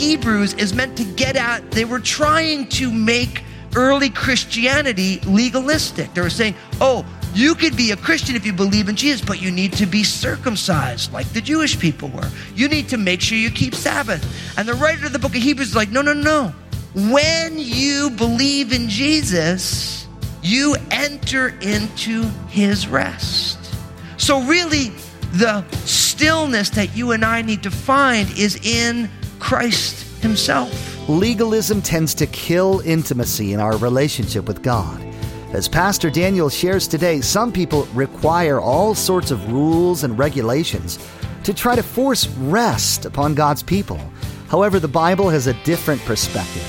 Hebrews is meant to get at, they were trying to make early Christianity legalistic. They were saying, oh, you could be a Christian if you believe in Jesus, but you need to be circumcised like the Jewish people were. You need to make sure you keep Sabbath. And the writer of the book of Hebrews is like, no, no, no. When you believe in Jesus, you enter into his rest. So, really, the stillness that you and I need to find is in Christ himself. Legalism tends to kill intimacy in our relationship with God. As Pastor Daniel shares today, some people require all sorts of rules and regulations to try to force rest upon God's people. However, the Bible has a different perspective.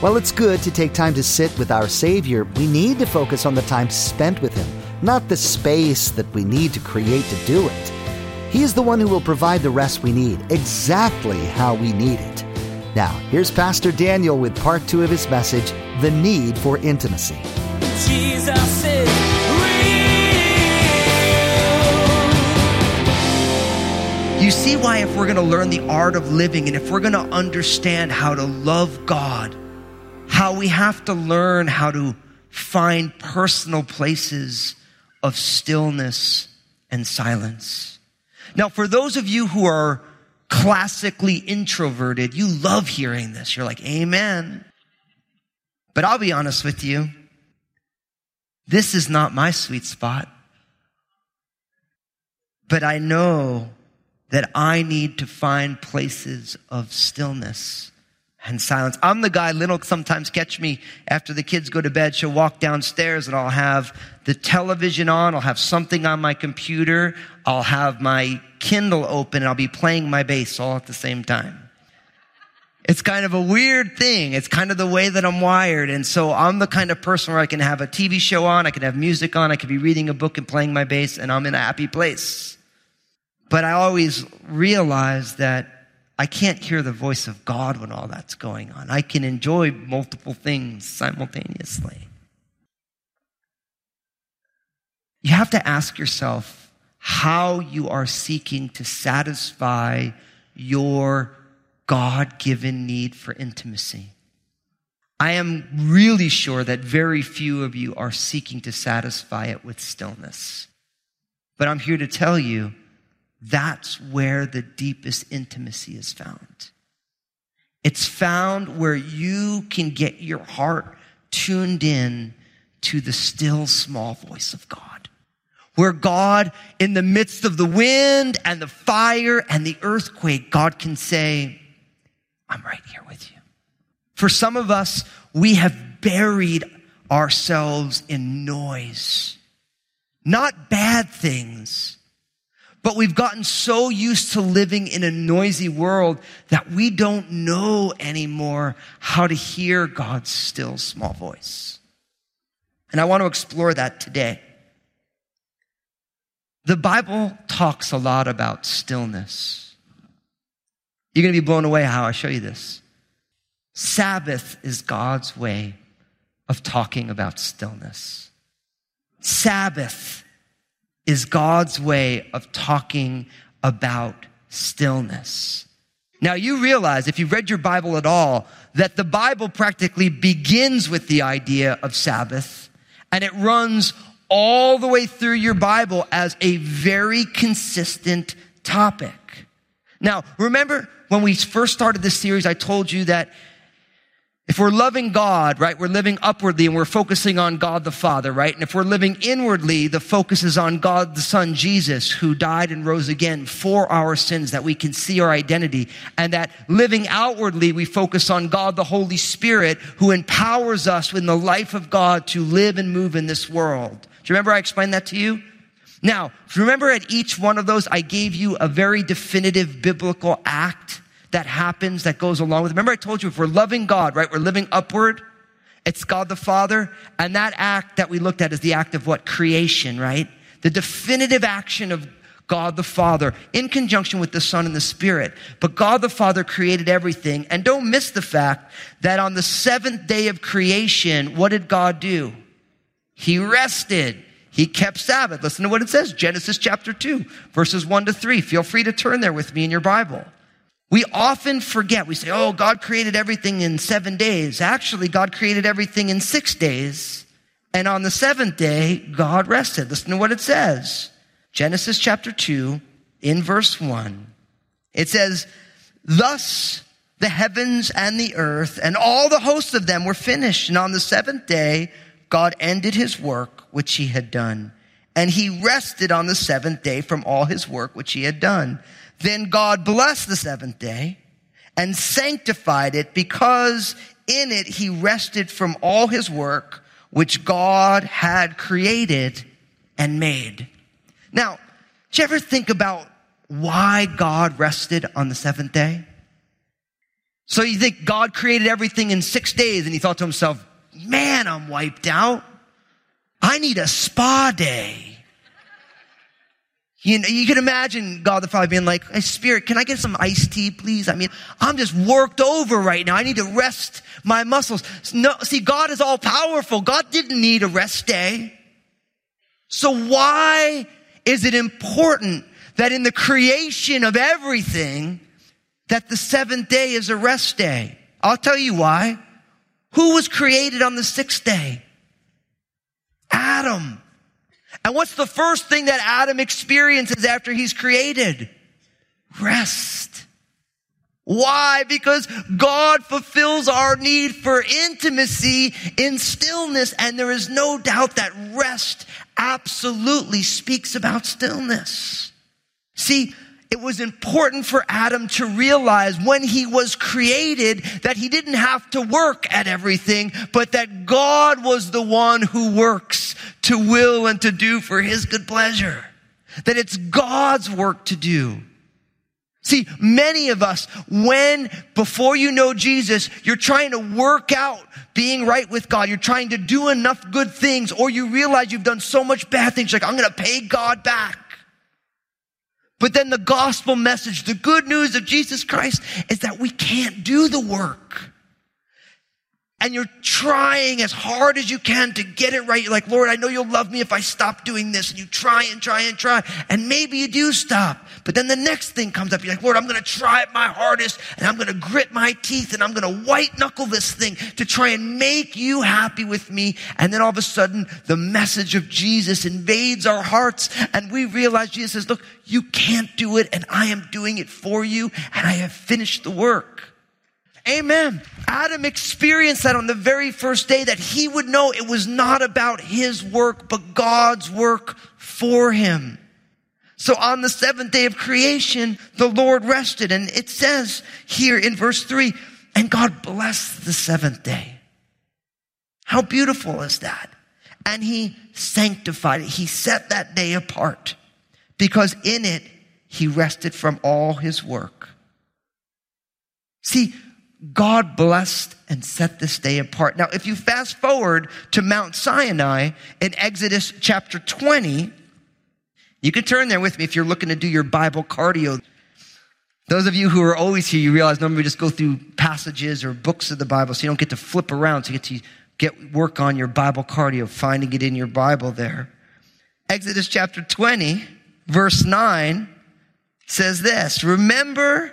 While it's good to take time to sit with our Savior, we need to focus on the time spent with Him, not the space that we need to create to do it. He is the one who will provide the rest we need, exactly how we need it. Now, here's Pastor Daniel with part two of his message The Need for Intimacy. You see why, if we're going to learn the art of living and if we're going to understand how to love God, how we have to learn how to find personal places of stillness and silence. Now, for those of you who are classically introverted, you love hearing this. You're like, Amen. But I'll be honest with you. This is not my sweet spot. But I know that I need to find places of stillness and silence. I'm the guy, Lynn will sometimes catch me after the kids go to bed. She'll walk downstairs and I'll have the television on. I'll have something on my computer. I'll have my Kindle open and I'll be playing my bass all at the same time. It's kind of a weird thing. It's kind of the way that I'm wired. And so I'm the kind of person where I can have a TV show on, I can have music on, I can be reading a book and playing my bass, and I'm in a happy place. But I always realize that I can't hear the voice of God when all that's going on. I can enjoy multiple things simultaneously. You have to ask yourself how you are seeking to satisfy your God given need for intimacy. I am really sure that very few of you are seeking to satisfy it with stillness. But I'm here to tell you that's where the deepest intimacy is found. It's found where you can get your heart tuned in to the still small voice of God. Where God, in the midst of the wind and the fire and the earthquake, God can say, I'm right here with you. For some of us, we have buried ourselves in noise. Not bad things, but we've gotten so used to living in a noisy world that we don't know anymore how to hear God's still small voice. And I want to explore that today. The Bible talks a lot about stillness. You're going to be blown away how I show you this. Sabbath is God's way of talking about stillness. Sabbath is God's way of talking about stillness. Now you realize if you've read your Bible at all that the Bible practically begins with the idea of Sabbath and it runs all the way through your Bible as a very consistent topic. Now, remember when we first started this series, I told you that if we're loving God, right, we're living upwardly and we're focusing on God the Father, right? And if we're living inwardly, the focus is on God the Son, Jesus, who died and rose again for our sins, that we can see our identity. And that living outwardly, we focus on God the Holy Spirit, who empowers us in the life of God to live and move in this world. Do you remember I explained that to you? Now, remember at each one of those, I gave you a very definitive biblical act that happens that goes along with it. Remember I told you if we're loving God, right? We're living upward. It's God the Father. And that act that we looked at is the act of what? Creation, right? the definitive action of God the Father in conjunction with the Son and the Spirit. But God the Father created everything. And don't miss the fact that on the seventh day of creation, what did God do? He rested. He kept Sabbath. Listen to what it says Genesis chapter 2, verses 1 to 3. Feel free to turn there with me in your Bible. We often forget. We say, oh, God created everything in seven days. Actually, God created everything in six days. And on the seventh day, God rested. Listen to what it says. Genesis chapter 2, in verse 1. It says, Thus the heavens and the earth and all the hosts of them were finished. And on the seventh day, God ended his work which he had done. And he rested on the seventh day from all his work which he had done. Then God blessed the seventh day and sanctified it because in it he rested from all his work which God had created and made. Now, did you ever think about why God rested on the seventh day? So you think God created everything in six days and he thought to himself, man, I'm wiped out. I need a spa day. You know, you can imagine God the Father being like, hey, Spirit, can I get some iced tea, please? I mean, I'm just worked over right now. I need to rest my muscles. No, see, God is all powerful. God didn't need a rest day. So why is it important that in the creation of everything, that the seventh day is a rest day? I'll tell you why. Who was created on the sixth day? Adam. And what's the first thing that Adam experiences after he's created? Rest. Why? Because God fulfills our need for intimacy in stillness. And there is no doubt that rest absolutely speaks about stillness. See, it was important for Adam to realize when he was created that he didn't have to work at everything, but that God was the one who works to will and to do for his good pleasure. That it's God's work to do. See, many of us, when before you know Jesus, you're trying to work out being right with God. You're trying to do enough good things, or you realize you've done so much bad things. Like, I'm going to pay God back. But then the gospel message, the good news of Jesus Christ is that we can't do the work and you're trying as hard as you can to get it right. You're like, Lord, I know you'll love me if I stop doing this. And you try and try and try. And maybe you do stop. But then the next thing comes up. You're like, Lord, I'm going to try my hardest and I'm going to grit my teeth and I'm going to white knuckle this thing to try and make you happy with me. And then all of a sudden, the message of Jesus invades our hearts and we realize Jesus says, look, you can't do it and I am doing it for you and I have finished the work. Amen. Adam experienced that on the very first day that he would know it was not about his work, but God's work for him. So on the seventh day of creation, the Lord rested. And it says here in verse three, and God blessed the seventh day. How beautiful is that? And he sanctified it. He set that day apart because in it he rested from all his work. See, God blessed and set this day apart. Now, if you fast forward to Mount Sinai in Exodus chapter 20, you can turn there with me if you're looking to do your Bible cardio. Those of you who are always here, you realize normally we just go through passages or books of the Bible, so you don't get to flip around, so you get to get work on your Bible cardio, finding it in your Bible there. Exodus chapter 20, verse 9 says this, remember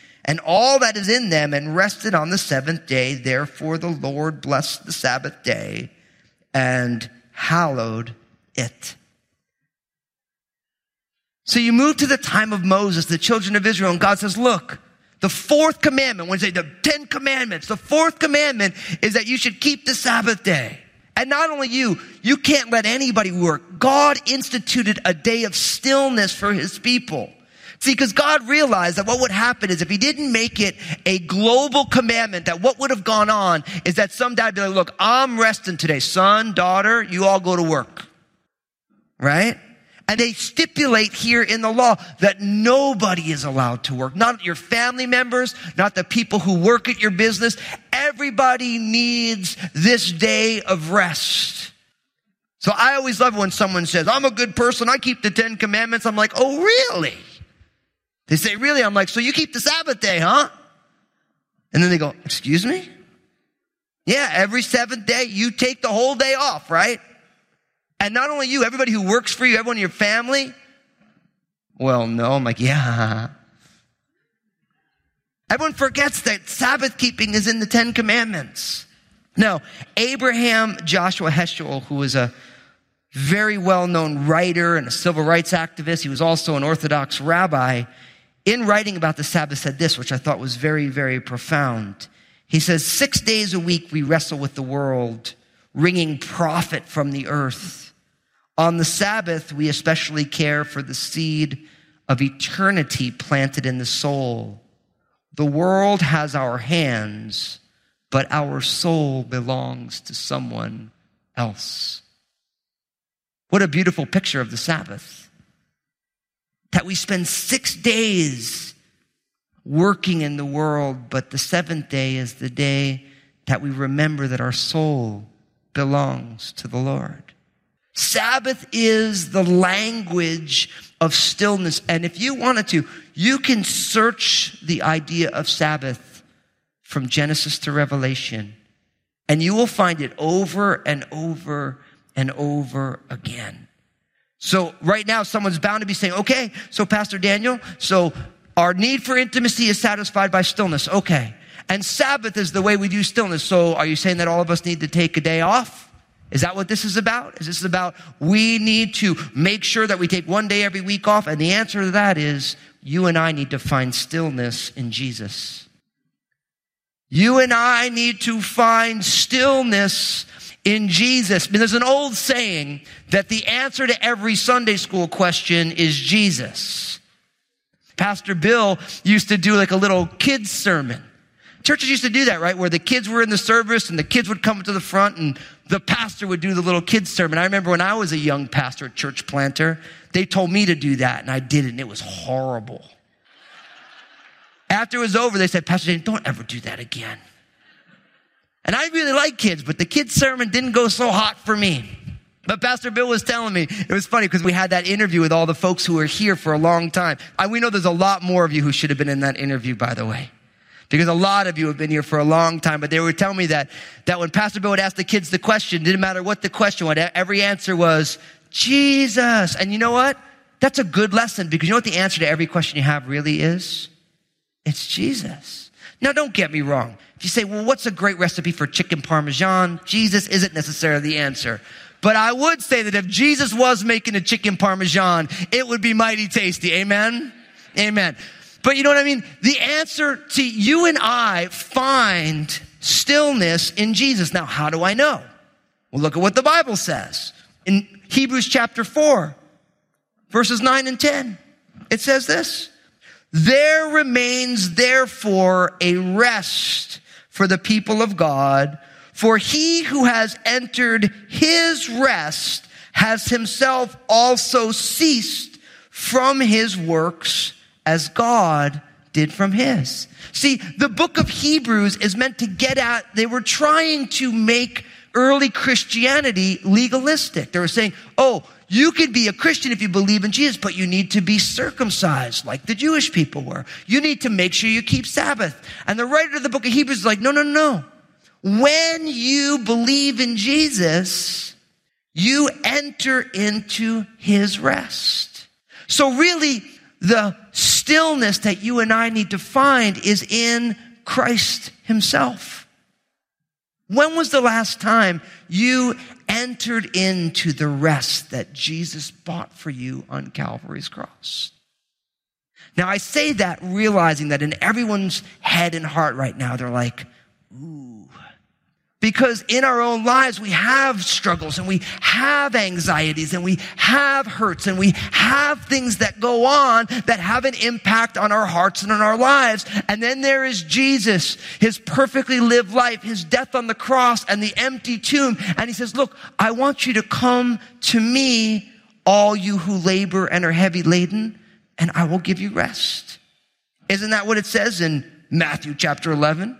and all that is in them and rested on the seventh day. Therefore the Lord blessed the Sabbath day and hallowed it. So you move to the time of Moses, the children of Israel, and God says, look, the fourth commandment, when you say the Ten Commandments, the fourth commandment is that you should keep the Sabbath day. And not only you, you can't let anybody work. God instituted a day of stillness for his people. See, because God realized that what would happen is if he didn't make it a global commandment, that what would have gone on is that some dad would be like, look, I'm resting today. Son, daughter, you all go to work. Right? And they stipulate here in the law that nobody is allowed to work. Not your family members, not the people who work at your business. Everybody needs this day of rest. So I always love when someone says, I'm a good person. I keep the Ten Commandments. I'm like, oh, really? They say, really? I'm like, so you keep the Sabbath day, huh? And then they go, excuse me? Yeah, every seventh day, you take the whole day off, right? And not only you, everybody who works for you, everyone in your family. Well, no, I'm like, yeah. Everyone forgets that Sabbath keeping is in the Ten Commandments. Now, Abraham Joshua Heschel, who was a very well known writer and a civil rights activist, he was also an Orthodox rabbi, in writing about the Sabbath said this, which I thought was very, very profound. He says, Six days a week we wrestle with the world, wringing profit from the earth. On the Sabbath, we especially care for the seed of eternity planted in the soul. The world has our hands, but our soul belongs to someone else. What a beautiful picture of the Sabbath. That we spend six days working in the world, but the seventh day is the day that we remember that our soul belongs to the Lord. Sabbath is the language of stillness. And if you wanted to, you can search the idea of Sabbath from Genesis to Revelation, and you will find it over and over and over again. So right now, someone's bound to be saying, okay, so Pastor Daniel, so our need for intimacy is satisfied by stillness. Okay. And Sabbath is the way we do stillness. So are you saying that all of us need to take a day off? Is that what this is about? Is this about we need to make sure that we take one day every week off? And the answer to that is you and I need to find stillness in Jesus. You and I need to find stillness in Jesus. I mean, there's an old saying that the answer to every Sunday school question is Jesus. Pastor Bill used to do like a little kids sermon. Churches used to do that, right? Where the kids were in the service and the kids would come to the front and the pastor would do the little kids sermon. I remember when I was a young pastor, church planter, they told me to do that and I did it and it was horrible. After it was over, they said, Pastor don't ever do that again. And I really like kids, but the kids sermon didn't go so hot for me. But Pastor Bill was telling me, it was funny because we had that interview with all the folks who were here for a long time. And we know there's a lot more of you who should have been in that interview, by the way. Because a lot of you have been here for a long time, but they were telling me that, that when Pastor Bill would ask the kids the question, didn't matter what the question was, every answer was, Jesus. And you know what? That's a good lesson because you know what the answer to every question you have really is? It's Jesus. Now don't get me wrong. You say, well, what's a great recipe for chicken parmesan? Jesus isn't necessarily the answer. But I would say that if Jesus was making a chicken parmesan, it would be mighty tasty. Amen? Amen. But you know what I mean? The answer to you and I find stillness in Jesus. Now, how do I know? Well, look at what the Bible says. In Hebrews chapter 4, verses 9 and 10, it says this. There remains therefore a rest for the people of God, for he who has entered his rest has himself also ceased from his works as God did from his. See, the book of Hebrews is meant to get at, they were trying to make early Christianity legalistic. They were saying, oh, you could be a Christian if you believe in Jesus, but you need to be circumcised like the Jewish people were. You need to make sure you keep Sabbath. And the writer of the book of Hebrews is like, no, no, no. When you believe in Jesus, you enter into his rest. So really, the stillness that you and I need to find is in Christ himself. When was the last time you entered into the rest that Jesus bought for you on Calvary's cross? Now, I say that realizing that in everyone's head and heart right now, they're like, ooh, Because in our own lives, we have struggles and we have anxieties and we have hurts and we have things that go on that have an impact on our hearts and on our lives. And then there is Jesus, his perfectly lived life, his death on the cross and the empty tomb. And he says, look, I want you to come to me, all you who labor and are heavy laden, and I will give you rest. Isn't that what it says in Matthew chapter 11?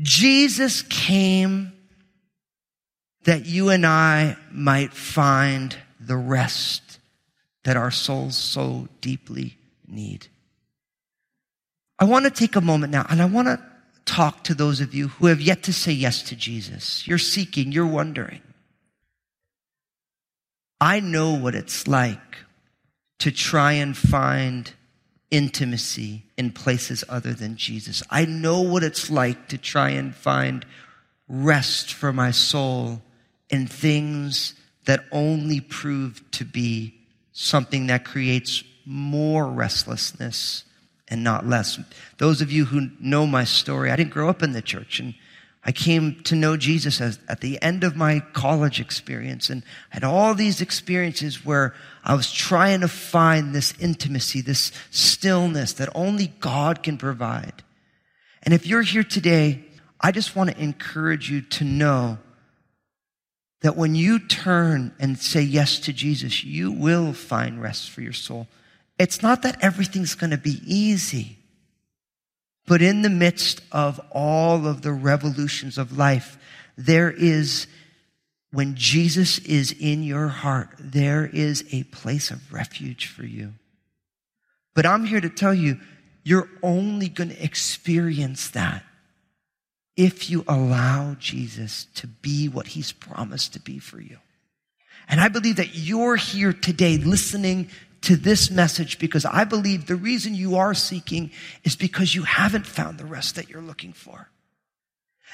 Jesus came that you and I might find the rest that our souls so deeply need. I want to take a moment now and I want to talk to those of you who have yet to say yes to Jesus. You're seeking, you're wondering. I know what it's like to try and find intimacy in places other than Jesus. I know what it's like to try and find rest for my soul in things that only prove to be something that creates more restlessness and not less. Those of you who know my story, I didn't grow up in the church and I came to know Jesus as, at the end of my college experience and had all these experiences where I was trying to find this intimacy, this stillness that only God can provide. And if you're here today, I just want to encourage you to know that when you turn and say yes to Jesus, you will find rest for your soul. It's not that everything's going to be easy. But in the midst of all of the revolutions of life, there is, when Jesus is in your heart, there is a place of refuge for you. But I'm here to tell you, you're only going to experience that if you allow Jesus to be what he's promised to be for you. And I believe that you're here today listening to this message because I believe the reason you are seeking is because you haven't found the rest that you're looking for.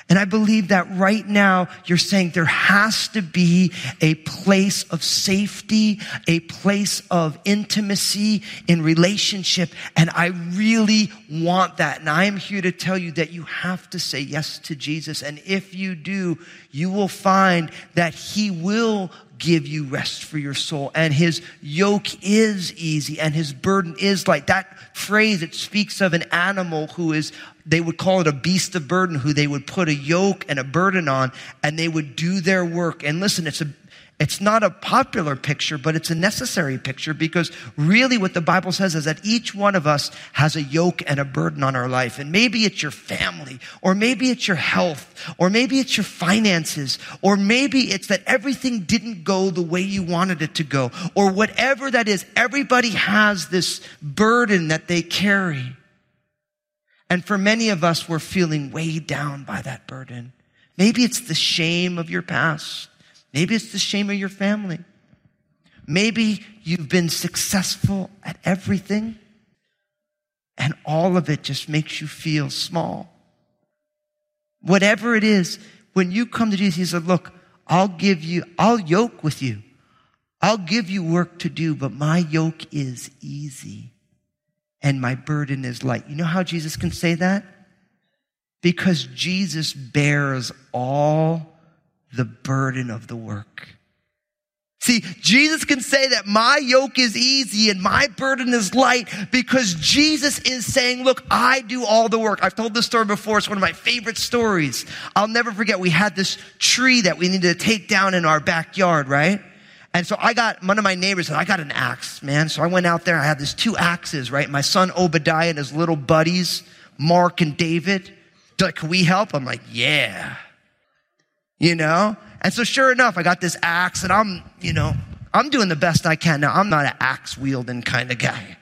And I believe that right now you're saying there has to be a place of safety, a place of intimacy in relationship. And I really want that. And I am here to tell you that you have to say yes to Jesus. And if you do, you will find that he will give you rest for your soul. And his yoke is easy and his burden is light. That phrase, it speaks of an animal who is, they would call it a beast of burden, who they would put a yoke and a burden on and they would do their work. And listen, it's a, it's not a popular picture, but it's a necessary picture because really what the Bible says is that each one of us has a yoke and a burden on our life. And maybe it's your family, or maybe it's your health, or maybe it's your finances, or maybe it's that everything didn't go the way you wanted it to go, or whatever that is. Everybody has this burden that they carry. And for many of us, we're feeling weighed down by that burden. Maybe it's the shame of your past. Maybe it's the shame of your family. Maybe you've been successful at everything and all of it just makes you feel small. Whatever it is, when you come to Jesus, he said, look, I'll give you, I'll yoke with you. I'll give you work to do, but my yoke is easy and my burden is light. You know how Jesus can say that? Because Jesus bears all the burden of the work. See, Jesus can say that my yoke is easy and my burden is light because Jesus is saying, look, I do all the work. I've told this story before. It's one of my favorite stories. I'll never forget. We had this tree that we needed to take down in our backyard, right? And so I got, one of my neighbors said, I got an axe, man. So I went out there. I had these two axes, right? My son Obadiah and his little buddies, Mark and David. They're like, can we help? I'm like, yeah you know? And so sure enough, I got this axe and I'm, you know, I'm doing the best I can. Now, I'm not an axe wielding kind of guy.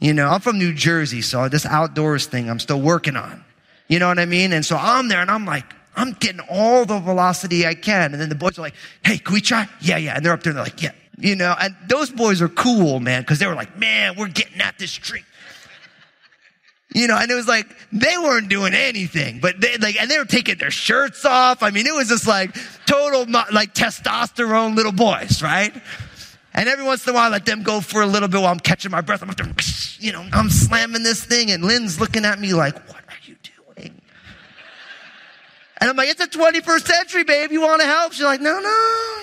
You know, I'm from New Jersey, so this outdoors thing I'm still working on. You know what I mean? And so I'm there and I'm like, I'm getting all the velocity I can. And then the boys are like, hey, can we try? Yeah, yeah. And they're up there and they're like, yeah. You know, and those boys are cool, man, because they were like, man, we're getting at this tree. You know, and it was like, they weren't doing anything, but they like, and they were taking their shirts off. I mean, it was just like total, like testosterone little boys, right? And every once in a while, I let them go for a little bit while I'm catching my breath. I'm up there, you know, I'm slamming this thing and Lynn's looking at me like, what? And I'm like, it's the 21st century, babe. You want to help? She's like, no, no.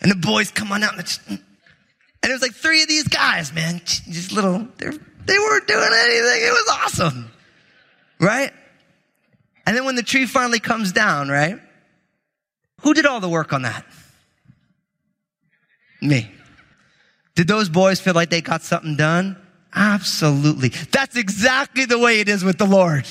And the boys come on out and, and it was like three of these guys, man, just little, they weren't doing anything. It was awesome. Right? And then when the tree finally comes down, right? Who did all the work on that? Me. Did those boys feel like they got something done? Absolutely. That's exactly the way it is with the Lord.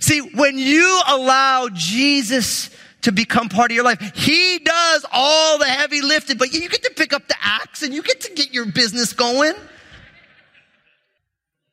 See, when you allow Jesus to become part of your life. He does all the heavy lifting, but you get to pick up the axe and you get to get your business going.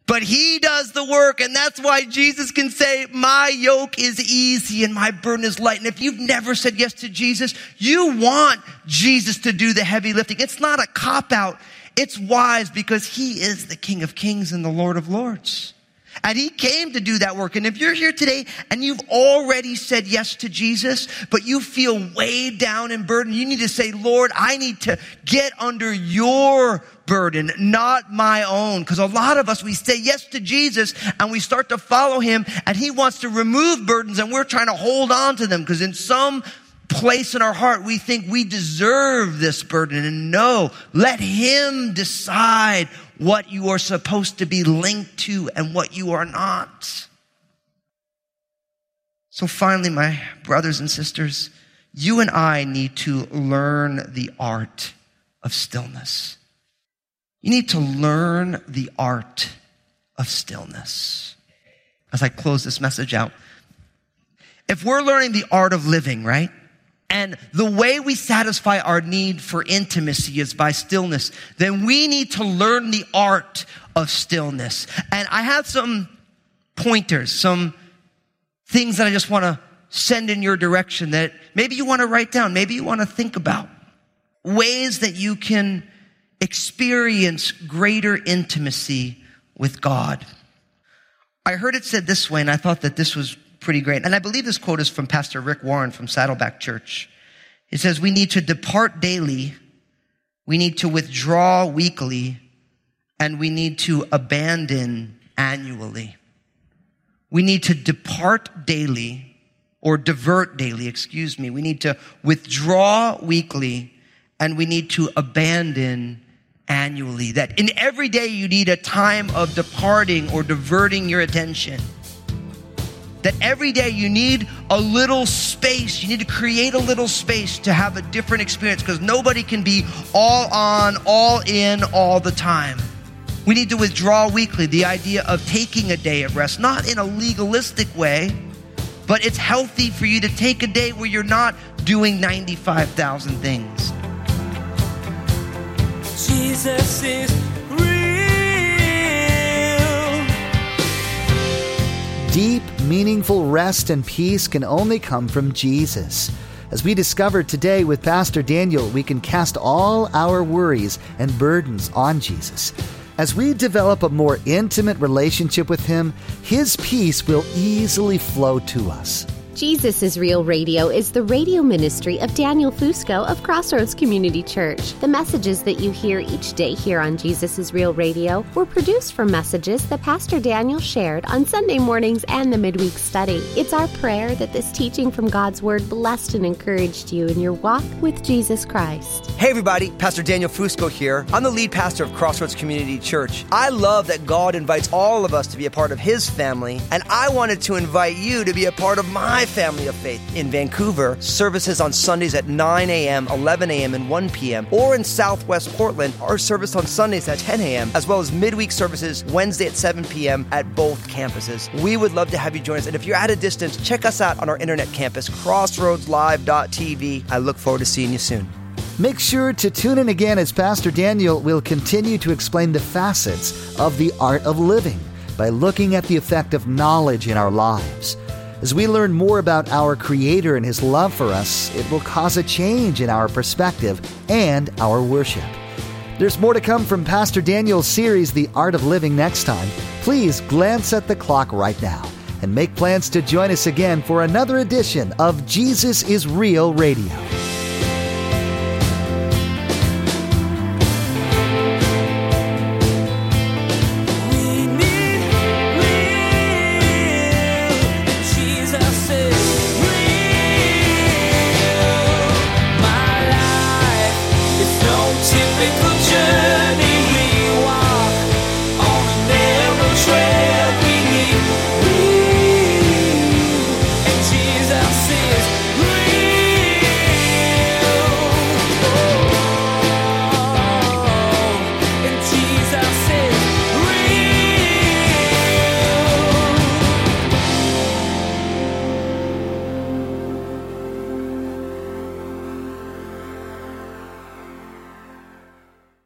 But he does the work, and that's why Jesus can say, My yoke is easy and my burden is light. And if you've never said yes to Jesus, you want Jesus to do the heavy lifting. It's not a cop out, it's wise because he is the King of Kings and the Lord of Lords. And he came to do that work. And if you're here today and you've already said yes to Jesus, but you feel weighed down and burdened, you need to say, Lord, I need to get under your burden, not my own. Because a lot of us, we say yes to Jesus and we start to follow him and he wants to remove burdens and we're trying to hold on to them because in some place in our heart we think we deserve this burden. And no, let him decide what you are supposed to be linked to and what you are not. So finally, my brothers and sisters, you and I need to learn the art of stillness. You need to learn the art of stillness. As I close this message out, if we're learning the art of living, right? And the way we satisfy our need for intimacy is by stillness, then we need to learn the art of stillness. And I have some pointers, some things that I just want to send in your direction that maybe you want to write down, maybe you want to think about. Ways that you can experience greater intimacy with God. I heard it said this way, and I thought that this was pretty great. And I believe this quote is from Pastor Rick Warren from Saddleback Church. It says, We need to depart daily, we need to withdraw weekly, and we need to abandon annually. We need to depart daily, or divert daily, excuse me. We need to withdraw weekly, and we need to abandon annually. That in every day you need a time of departing or diverting your attention that every day you need a little space. You need to create a little space to have a different experience because nobody can be all on, all in, all the time. We need to withdraw weekly the idea of taking a day of rest, not in a legalistic way, but it's healthy for you to take a day where you're not doing 95,000 things. Jesus is Deep, meaningful rest and peace can only come from Jesus. As we discovered today with Pastor Daniel, we can cast all our worries and burdens on Jesus. As we develop a more intimate relationship with Him, His peace will easily flow to us. Jesus is Real Radio is the radio ministry of Daniel Fusco of Crossroads Community Church. The messages that you hear each day here on Jesus is Real Radio were produced from messages that Pastor Daniel shared on Sunday mornings and the midweek study. It's our prayer that this teaching from God's Word blessed and encouraged you in your walk with Jesus Christ. Hey, everybody, Pastor Daniel Fusco here. I'm the lead pastor of Crossroads Community Church. I love that God invites all of us to be a part of His family, and I wanted to invite you to be a part of my family of faith. In Vancouver, services on Sundays at 9 a.m., 11 a.m., and 1 p.m., or in Southwest Portland, our service on Sundays at 10 a.m., as well as midweek services Wednesday at 7 p.m. at both campuses. We would love to have you join us, and if you're at a distance, check us out on our internet campus, crossroadslive.tv. I look forward to seeing you soon. Make sure to tune in again as Pastor Daniel will continue to explain the facets of the art of living by looking at the effect of knowledge in our lives. As we learn more about our Creator and His love for us, it will cause a change in our perspective and our worship. There's more to come from Pastor Daniel's series, The Art of Living, next time. Please glance at the clock right now and make plans to join us again for another edition of Jesus is Real Radio.